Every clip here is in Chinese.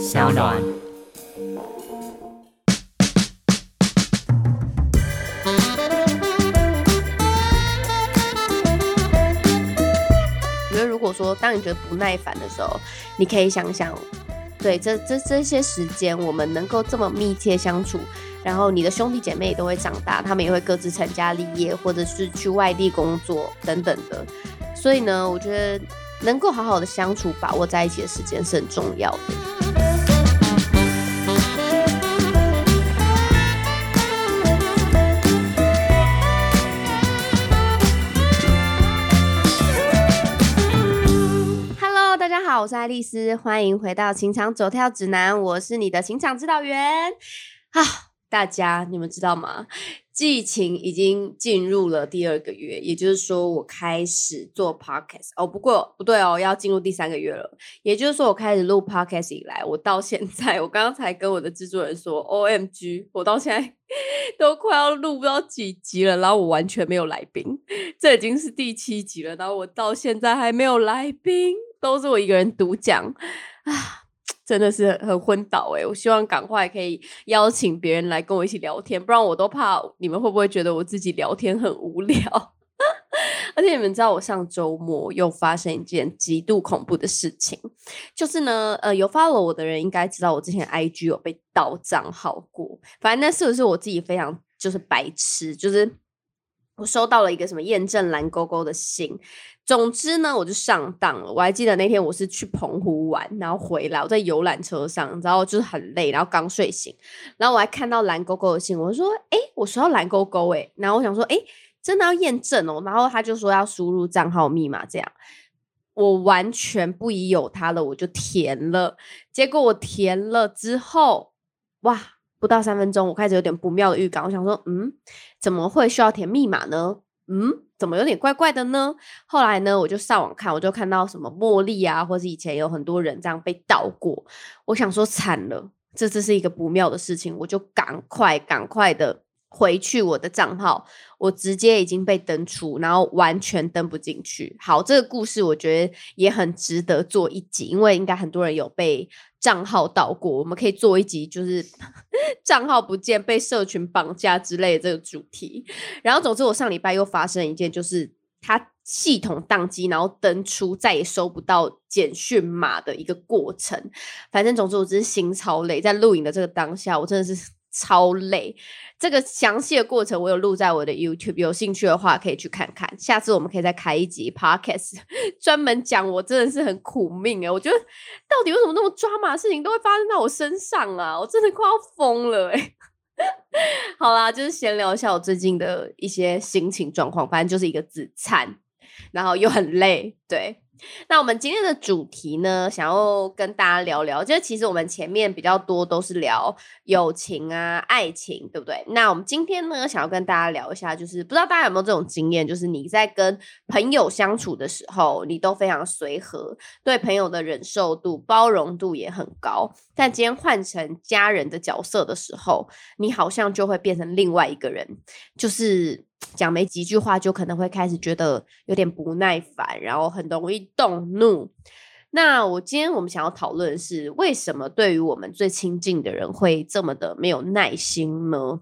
小暖。我觉得，如果说当你觉得不耐烦的时候，你可以想想，对这这这些时间，我们能够这么密切相处，然后你的兄弟姐妹也都会长大，他们也会各自成家立业，或者是去外地工作等等的。所以呢，我觉得能够好好的相处，把握在一起的时间是很重要的。是爱丽丝，欢迎回到情场走跳指南，我是你的情场指导员。啊，大家你们知道吗？季情已经进入了第二个月，也就是说我开始做 podcast 哦，不过不对哦，要进入第三个月了。也就是说，我开始录 podcast 以来，我到现在，我刚刚才跟我的制作人说，O M G，我到现在 都快要录不到几集了，然后我完全没有来宾，这已经是第七集了，然后我到现在还没有来宾，都是我一个人独讲啊。真的是很昏倒哎、我希望赶快可以邀请别人来跟我一起聊天，不然我都怕你们会不会觉得我自己聊天很无聊。而且你们知道，我上周末又发生一件极度恐怖的事情，就是呢，呃，有 follow 我的人应该知道，我之前 IG 有被盗账号过。反正那是不是我自己非常就是白痴，就是我收到了一个什么验证蓝勾勾的信。总之呢，我就上当了。我还记得那天我是去澎湖玩，然后回来我在游览车上，然后就是很累，然后刚睡醒，然后我还看到蓝勾勾的信，我就说：“哎，我收到蓝勾勾哎。”然后我想说：“哎，真的要验证哦。”然后他就说要输入账号密码，这样我完全不疑有他了，我就填了。结果我填了之后，哇！不到三分钟，我开始有点不妙的预感。我想说，嗯，怎么会需要填密码呢？嗯，怎么有点怪怪的呢？后来呢，我就上网看，我就看到什么茉莉啊，或是以前有很多人这样被盗过。我想说，惨了，这这是一个不妙的事情，我就赶快赶快的回去我的账号，我直接已经被登出，然后完全登不进去。好，这个故事我觉得也很值得做一集，因为应该很多人有被账号盗过，我们可以做一集，就是 账号不见、被社群绑架之类的这个主题。然后，总之我上礼拜又发生一件，就是它系统宕机，然后登出再也收不到简讯码的一个过程。反正总之我只是心超累，在录影的这个当下，我真的是。超累，这个详细的过程我有录在我的 YouTube，有兴趣的话可以去看看。下次我们可以再开一集 Podcast，专门讲我真的是很苦命哎、我觉得到底为什么那么抓马的事情都会发生在我身上啊？我真的快要疯了哎、好啦，就是闲聊一下我最近的一些心情状况，反正就是一个自残，然后又很累，对。那我们今天的主题呢，想要跟大家聊聊，就是其实我们前面比较多都是聊友情啊、爱情，对不对？那我们今天呢，想要跟大家聊一下，就是不知道大家有没有这种经验，就是你在跟朋友相处的时候，你都非常随和，对朋友的忍受度、包容度也很高，但今天换成家人的角色的时候，你好像就会变成另外一个人，就是。讲没几句话，就可能会开始觉得有点不耐烦，然后很容易动怒。那我今天我们想要讨论的是，为什么对于我们最亲近的人会这么的没有耐心呢？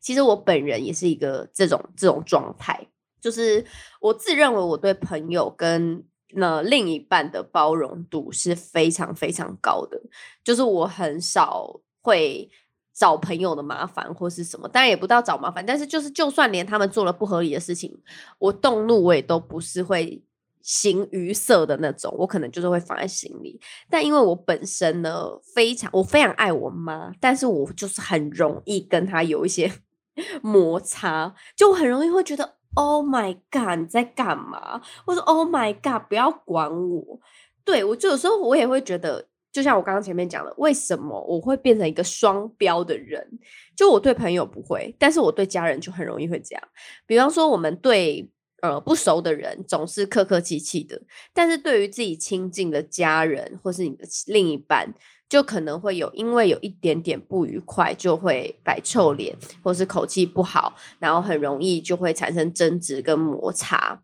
其实我本人也是一个这种这种状态，就是我自认为我对朋友跟那另一半的包容度是非常非常高的，就是我很少会。找朋友的麻烦或是什么，当然也不到找麻烦，但是就是就算连他们做了不合理的事情，我动怒我也都不是会形于色的那种，我可能就是会放在心里。但因为我本身呢非常我非常爱我妈，但是我就是很容易跟她有一些 摩擦，就很容易会觉得 Oh my God 你在干嘛？或者 Oh my God 不要管我。对我就有时候我也会觉得。就像我刚刚前面讲的，为什么我会变成一个双标的人？就我对朋友不会，但是我对家人就很容易会这样。比方说，我们对呃不熟的人总是客客气气的，但是对于自己亲近的家人或是你的另一半，就可能会有因为有一点点不愉快，就会摆臭脸，或是口气不好，然后很容易就会产生争执跟摩擦。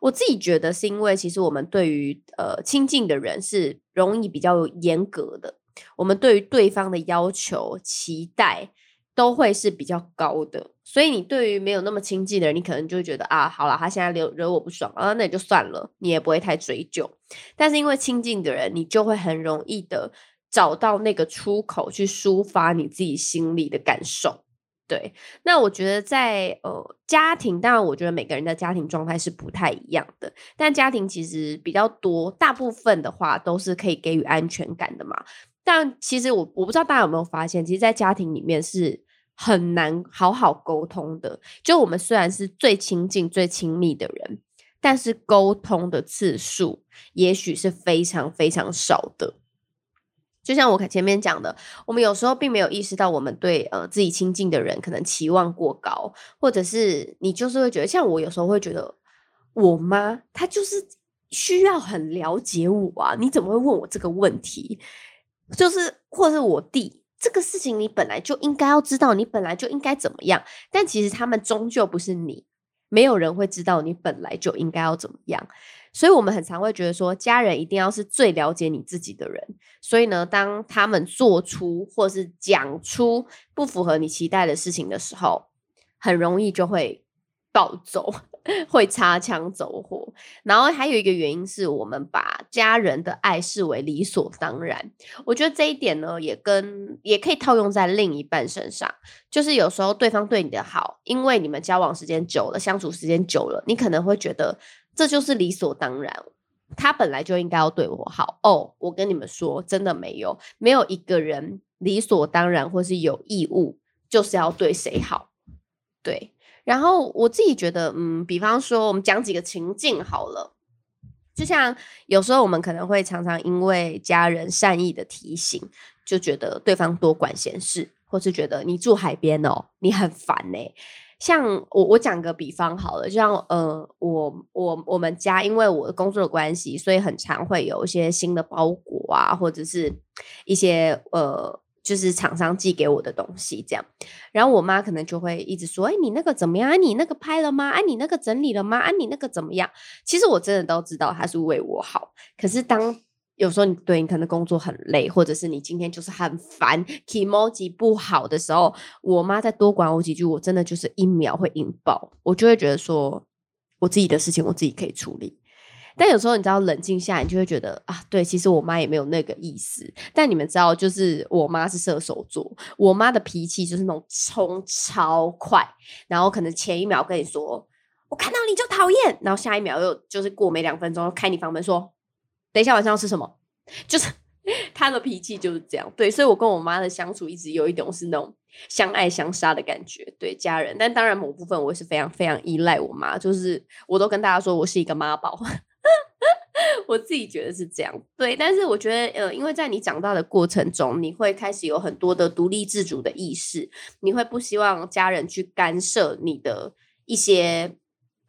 我自己觉得是因为，其实我们对于呃亲近的人是容易比较严格的，我们对于对方的要求、期待都会是比较高的。所以你对于没有那么亲近的人，你可能就会觉得啊，好了，他现在惹惹我不爽啊，那也就算了，你也不会太追究。但是因为亲近的人，你就会很容易的找到那个出口去抒发你自己心里的感受。对，那我觉得在呃家庭，当然我觉得每个人的家庭状态是不太一样的，但家庭其实比较多，大部分的话都是可以给予安全感的嘛。但其实我我不知道大家有没有发现，其实，在家庭里面是很难好好沟通的。就我们虽然是最亲近、最亲密的人，但是沟通的次数也许是非常非常少的。就像我前面讲的，我们有时候并没有意识到，我们对呃自己亲近的人可能期望过高，或者是你就是会觉得，像我有时候会觉得，我妈她就是需要很了解我啊，你怎么会问我这个问题？就是或者是我弟这个事情，你本来就应该要知道，你本来就应该怎么样，但其实他们终究不是你，没有人会知道你本来就应该要怎么样。所以，我们很常会觉得说，家人一定要是最了解你自己的人。所以呢，当他们做出或是讲出不符合你期待的事情的时候，很容易就会暴走，会擦枪走火。然后还有一个原因是我们把家人的爱视为理所当然。我觉得这一点呢，也跟也可以套用在另一半身上。就是有时候对方对你的好，因为你们交往时间久了，相处时间久了，你可能会觉得。这就是理所当然，他本来就应该要对我好哦。我跟你们说，真的没有，没有一个人理所当然或是有义务就是要对谁好。对，然后我自己觉得，嗯，比方说，我们讲几个情境好了，就像有时候我们可能会常常因为家人善意的提醒，就觉得对方多管闲事，或是觉得你住海边哦，你很烦呢。像我我讲个比方好了，就像呃，我我我们家因为我的工作的关系，所以很常会有一些新的包裹啊，或者是一些呃，就是厂商寄给我的东西这样。然后我妈可能就会一直说：“哎，你那个怎么样？哎，你那个拍了吗？哎，你那个整理了吗？哎，你那个怎么样？”其实我真的都知道他是为我好，可是当。有时候你对你可能工作很累，或者是你今天就是很烦，emoji 不好的时候，我妈再多管我几句，我真的就是一秒会引爆，我就会觉得说我自己的事情我自己可以处理。但有时候你知道冷静下来，你就会觉得啊，对，其实我妈也没有那个意思。但你们知道，就是我妈是射手座，我妈的脾气就是那种冲超快，然后可能前一秒跟你说我看到你就讨厌，然后下一秒又就是过没两分钟开你房门说。等一下晚上要吃什么？就是 他的脾气就是这样，对，所以我跟我妈的相处一直有一种是那种相爱相杀的感觉，对家人。但当然某部分我是非常非常依赖我妈，就是我都跟大家说我是一个妈宝，我自己觉得是这样，对。但是我觉得呃，因为在你长大的过程中，你会开始有很多的独立自主的意识，你会不希望家人去干涉你的一些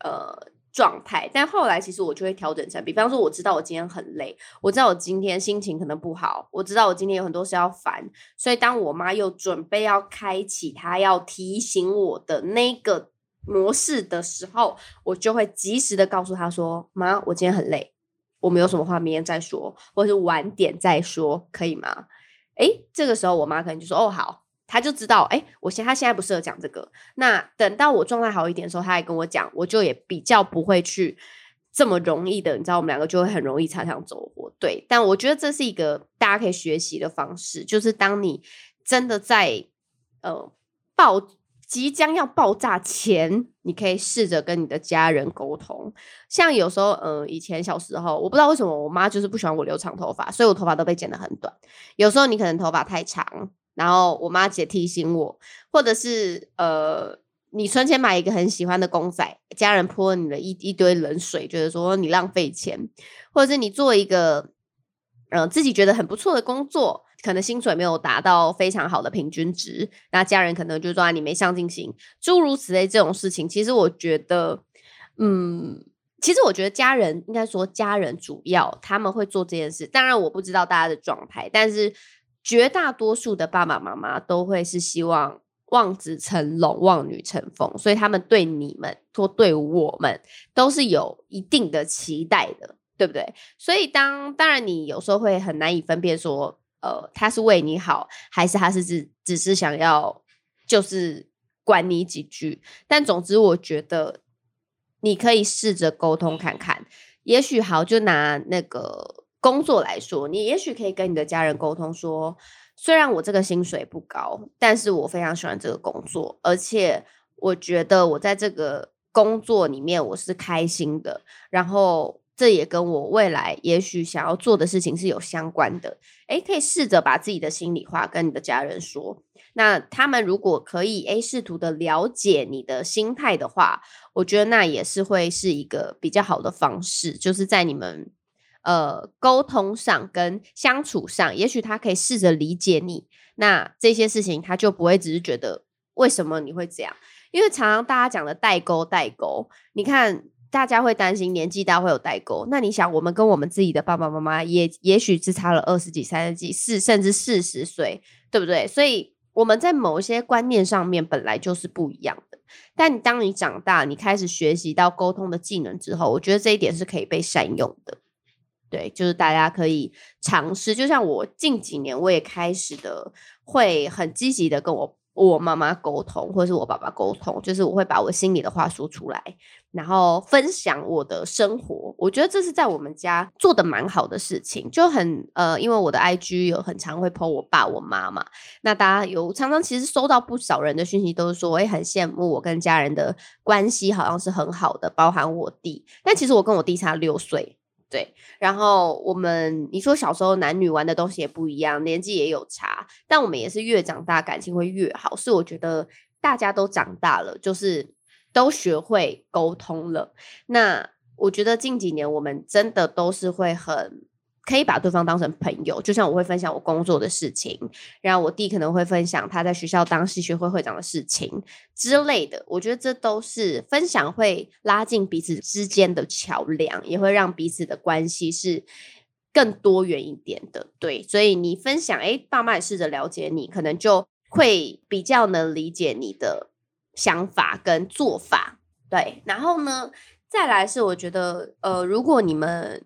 呃。状态，但后来其实我就会调整成，比方说，我知道我今天很累，我知道我今天心情可能不好，我知道我今天有很多事要烦，所以当我妈又准备要开启她要提醒我的那个模式的时候，我就会及时的告诉她说：“妈，我今天很累，我们有什么话明天再说，或者是晚点再说，可以吗？”诶，这个时候我妈可能就说：“哦，好。”他就知道，哎，我现他现在不适合讲这个。那等到我状态好一点的时候，他还跟我讲，我就也比较不会去这么容易的，你知道，我们两个就会很容易擦枪走火。对，但我觉得这是一个大家可以学习的方式，就是当你真的在呃爆即将要爆炸前，你可以试着跟你的家人沟通。像有时候，呃，以前小时候，我不知道为什么我妈就是不喜欢我留长头发，所以我头发都被剪得很短。有时候你可能头发太长。然后我妈姐提醒我，或者是呃，你存钱买一个很喜欢的公仔，家人泼你的一一堆冷水，觉得说你浪费钱，或者是你做一个呃自己觉得很不错的工作，可能薪水没有达到非常好的平均值，那家人可能就说你没上进心，诸如此类这种事情，其实我觉得，嗯，其实我觉得家人应该说家人主要他们会做这件事，当然我不知道大家的状态，但是。绝大多数的爸爸妈妈都会是希望望子成龙、望女成凤，所以他们对你们或对我们都是有一定的期待的，对不对？所以当当然，你有时候会很难以分辨说，呃，他是为你好，还是他是只只是想要就是管你几句？但总之，我觉得你可以试着沟通看看。也许好，就拿那个工作来说，你也许可以跟你的家人沟通说，虽然我这个薪水不高，但是我非常喜欢这个工作，而且我觉得我在这个工作里面我是开心的，然后这也跟我未来也许想要做的事情是有相关的。诶，可以试着把自己的心里话跟你的家人说。那他们如果可以诶试图的了解你的心态的话，我觉得那也是会是一个比较好的方式，就是在你们呃沟通上跟相处上，也许他可以试着理解你，那这些事情他就不会只是觉得为什么你会这样，因为常常大家讲的代沟代沟，你看大家会担心年纪大会有代沟，那你想我们跟我们自己的爸爸妈妈也也许只差了二十几、三十几、四甚至四十岁，对不对？所以。我们在某一些观念上面本来就是不一样的，但当你长大，你开始学习到沟通的技能之后，我觉得这一点是可以被善用的。对，就是大家可以尝试，就像我近几年我也开始的会很积极的跟我。我妈妈沟通，或者是我爸爸沟通，就是我会把我心里的话说出来，然后分享我的生活。我觉得这是在我们家做的蛮好的事情，就很呃，因为我的 IG 有很常会 po 我爸我妈嘛，那大家有常常其实收到不少人的讯息，都是说，我也很羡慕我跟家人的关系好像是很好的，包含我弟，但其实我跟我弟差六岁。对，然后我们你说小时候男女玩的东西也不一样，年纪也有差，但我们也是越长大感情会越好。所以我觉得大家都长大了，就是都学会沟通了。那我觉得近几年我们真的都是会很。可以把对方当成朋友，就像我会分享我工作的事情，然后我弟可能会分享他在学校当戏学会会长的事情之类的。我觉得这都是分享会拉近彼此之间的桥梁，也会让彼此的关系是更多元一点的。对，所以你分享，哎，爸妈也试着了解你，可能就会比较能理解你的想法跟做法。对，然后呢，再来是我觉得，呃，如果你们。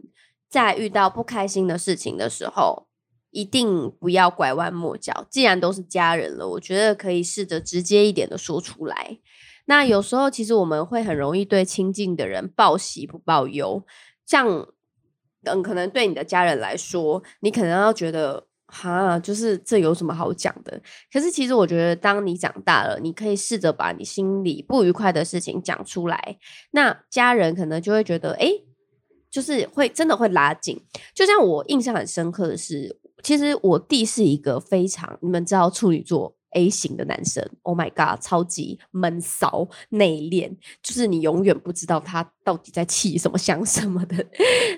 在遇到不开心的事情的时候，一定不要拐弯抹角。既然都是家人了，我觉得可以试着直接一点的说出来。那有时候其实我们会很容易对亲近的人报喜不报忧，像嗯，可能对你的家人来说，你可能要觉得哈，就是这有什么好讲的？可是其实我觉得，当你长大了，你可以试着把你心里不愉快的事情讲出来，那家人可能就会觉得，哎。就是会真的会拉近，就像我印象很深刻的是，其实我弟是一个非常你们知道处女座。A 型的男生，Oh my God，超级闷骚内敛，就是你永远不知道他到底在气什么、想什么的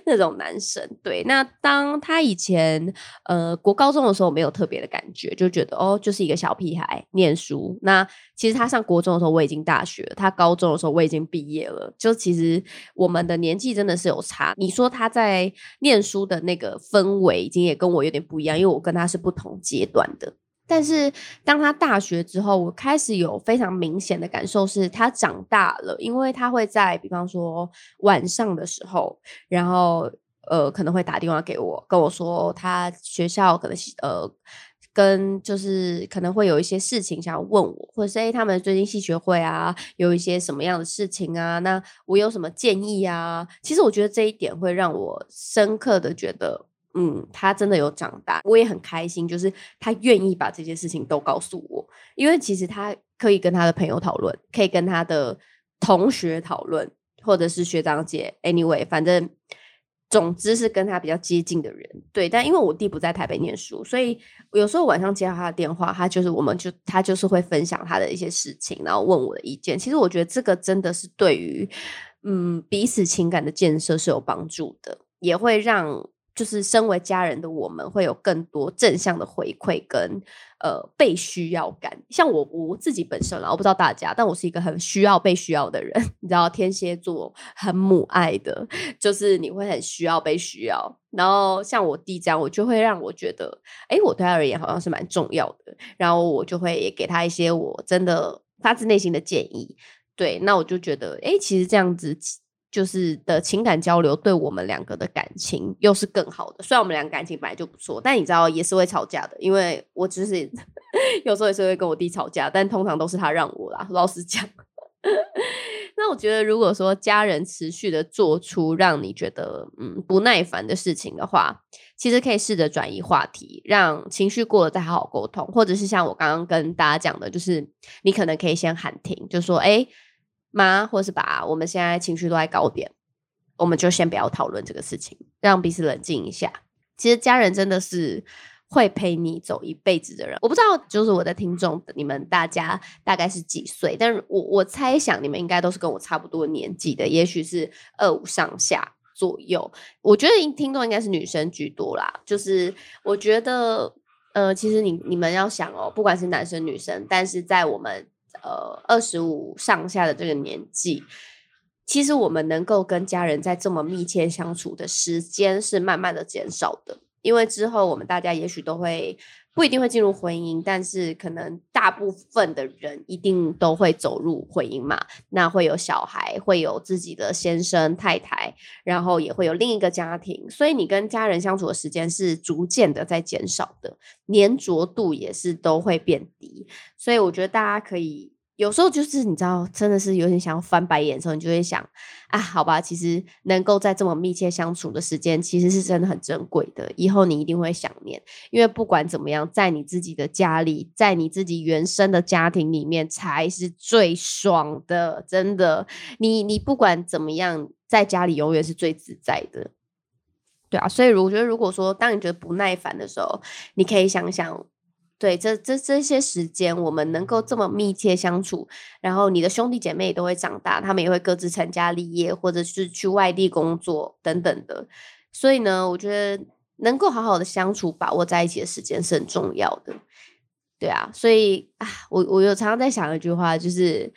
那种男生。对，那当他以前呃国高中的时候，没有特别的感觉，就觉得哦，就是一个小屁孩念书。那其实他上国中的时候，我已经大学；他高中的时候，我已经毕业了。就其实我们的年纪真的是有差。你说他在念书的那个氛围，已经也跟我有点不一样，因为我跟他是不同阶段的。但是当他大学之后，我开始有非常明显的感受，是他长大了，因为他会在，比方说晚上的时候，然后呃可能会打电话给我，跟我说他学校可能呃跟就是可能会有一些事情想要问我，或者是他们最近系学会啊有一些什么样的事情啊，那我有什么建议啊？其实我觉得这一点会让我深刻的觉得。嗯，他真的有长大，我也很开心。就是他愿意把这些事情都告诉我，因为其实他可以跟他的朋友讨论，可以跟他的同学讨论，或者是学长姐。Anyway，反正总之是跟他比较接近的人。对，但因为我弟不在台北念书，所以有时候晚上接到他的电话，他就是我们就他就是会分享他的一些事情，然后问我的意见。其实我觉得这个真的是对于嗯彼此情感的建设是有帮助的，也会让。就是身为家人的我们，会有更多正向的回馈跟呃被需要感。像我我自己本身啦，我不知道大家，但我是一个很需要被需要的人。你知道，天蝎座很母爱的，就是你会很需要被需要。然后像我弟这样，我就会让我觉得，哎，我对他而言好像是蛮重要的。然后我就会也给他一些我真的发自内心的建议。对，那我就觉得，哎，其实这样子。就是的情感交流，对我们两个的感情又是更好的。虽然我们两个感情本来就不错，但你知道也是会吵架的，因为我就是 有时候也是会跟我弟吵架，但通常都是他让我啦。老实讲，那我觉得如果说家人持续的做出让你觉得嗯不耐烦的事情的话，其实可以试着转移话题，让情绪过了再好好沟通，或者是像我刚刚跟大家讲的，就是你可能可以先喊停，就说哎。妈，或是爸，我们现在情绪都在高点，我们就先不要讨论这个事情，让彼此冷静一下。其实家人真的是会陪你走一辈子的人。我不知道，就是我的听众，你们大家大概是几岁？但是我我猜想你们应该都是跟我差不多年纪的，也许是二五上下左右。我觉得听众应该是女生居多啦。就是我觉得，呃，其实你你们要想哦，不管是男生女生，但是在我们。呃，二十五上下的这个年纪，其实我们能够跟家人在这么密切相处的时间是慢慢的减少的，因为之后我们大家也许都会不一定会进入婚姻，但是可能大部分的人一定都会走入婚姻嘛，那会有小孩，会有自己的先生太太，然后也会有另一个家庭，所以你跟家人相处的时间是逐渐的在减少的，粘着度也是都会变低，所以我觉得大家可以。有时候就是你知道，真的是有点想要翻白眼的时候，你就会想啊，好吧，其实能够在这么密切相处的时间，其实是真的很珍贵的。以后你一定会想念，因为不管怎么样，在你自己的家里，在你自己原生的家庭里面，才是最爽的。真的，你你不管怎么样，在家里永远是最自在的。对啊，所以我觉得，如果说当你觉得不耐烦的时候，你可以想想。对，这这这些时间，我们能够这么密切相处，然后你的兄弟姐妹也都会长大，他们也会各自成家立业，或者是去外地工作等等的。所以呢，我觉得能够好好的相处，把握在一起的时间是很重要的。对啊，所以啊，我我有常常在想一句话，就是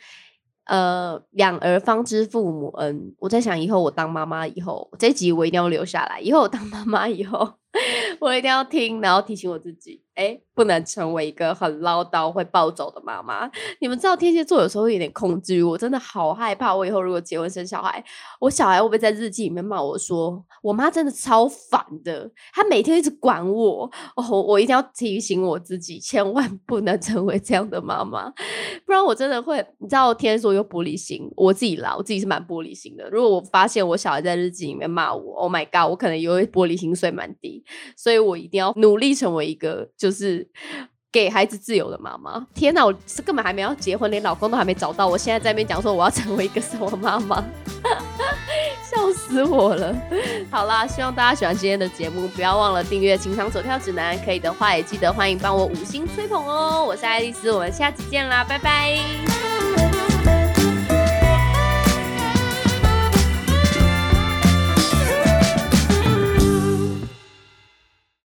呃，养儿方知父母恩。我在想，以后我当妈妈以后，这集我一定要留下来。以后我当妈妈以后，我一定要听，然后提醒我自己。哎，不能成为一个很唠叨、会暴走的妈妈。你们知道天蝎座有时候会有点控制欲，我真的好害怕。我以后如果结婚生小孩，我小孩会不会在日记里面骂我说：“我妈真的超烦的，她每天一直管我。”哦，我一定要提醒我自己，千万 不能成为这样的妈妈，不然我真的会。你知道天蝎座有玻璃心，我自己啦，我自己是蛮玻璃心的。如果我发现我小孩在日记里面骂我，Oh my god，我可能也会玻璃心碎满地。所以我一定要努力成为一个就。是给孩子自由的妈妈。天哪，我是根本还没要结婚，连老公都还没找到。我现在在那边讲说我要成为一个什么妈妈，笑死我了。好啦，希望大家喜欢今天的节目，不要忘了订阅《情商走跳指南》，可以的话也记得欢迎帮我五星吹捧哦。我是爱丽丝，我们下次见啦，拜拜。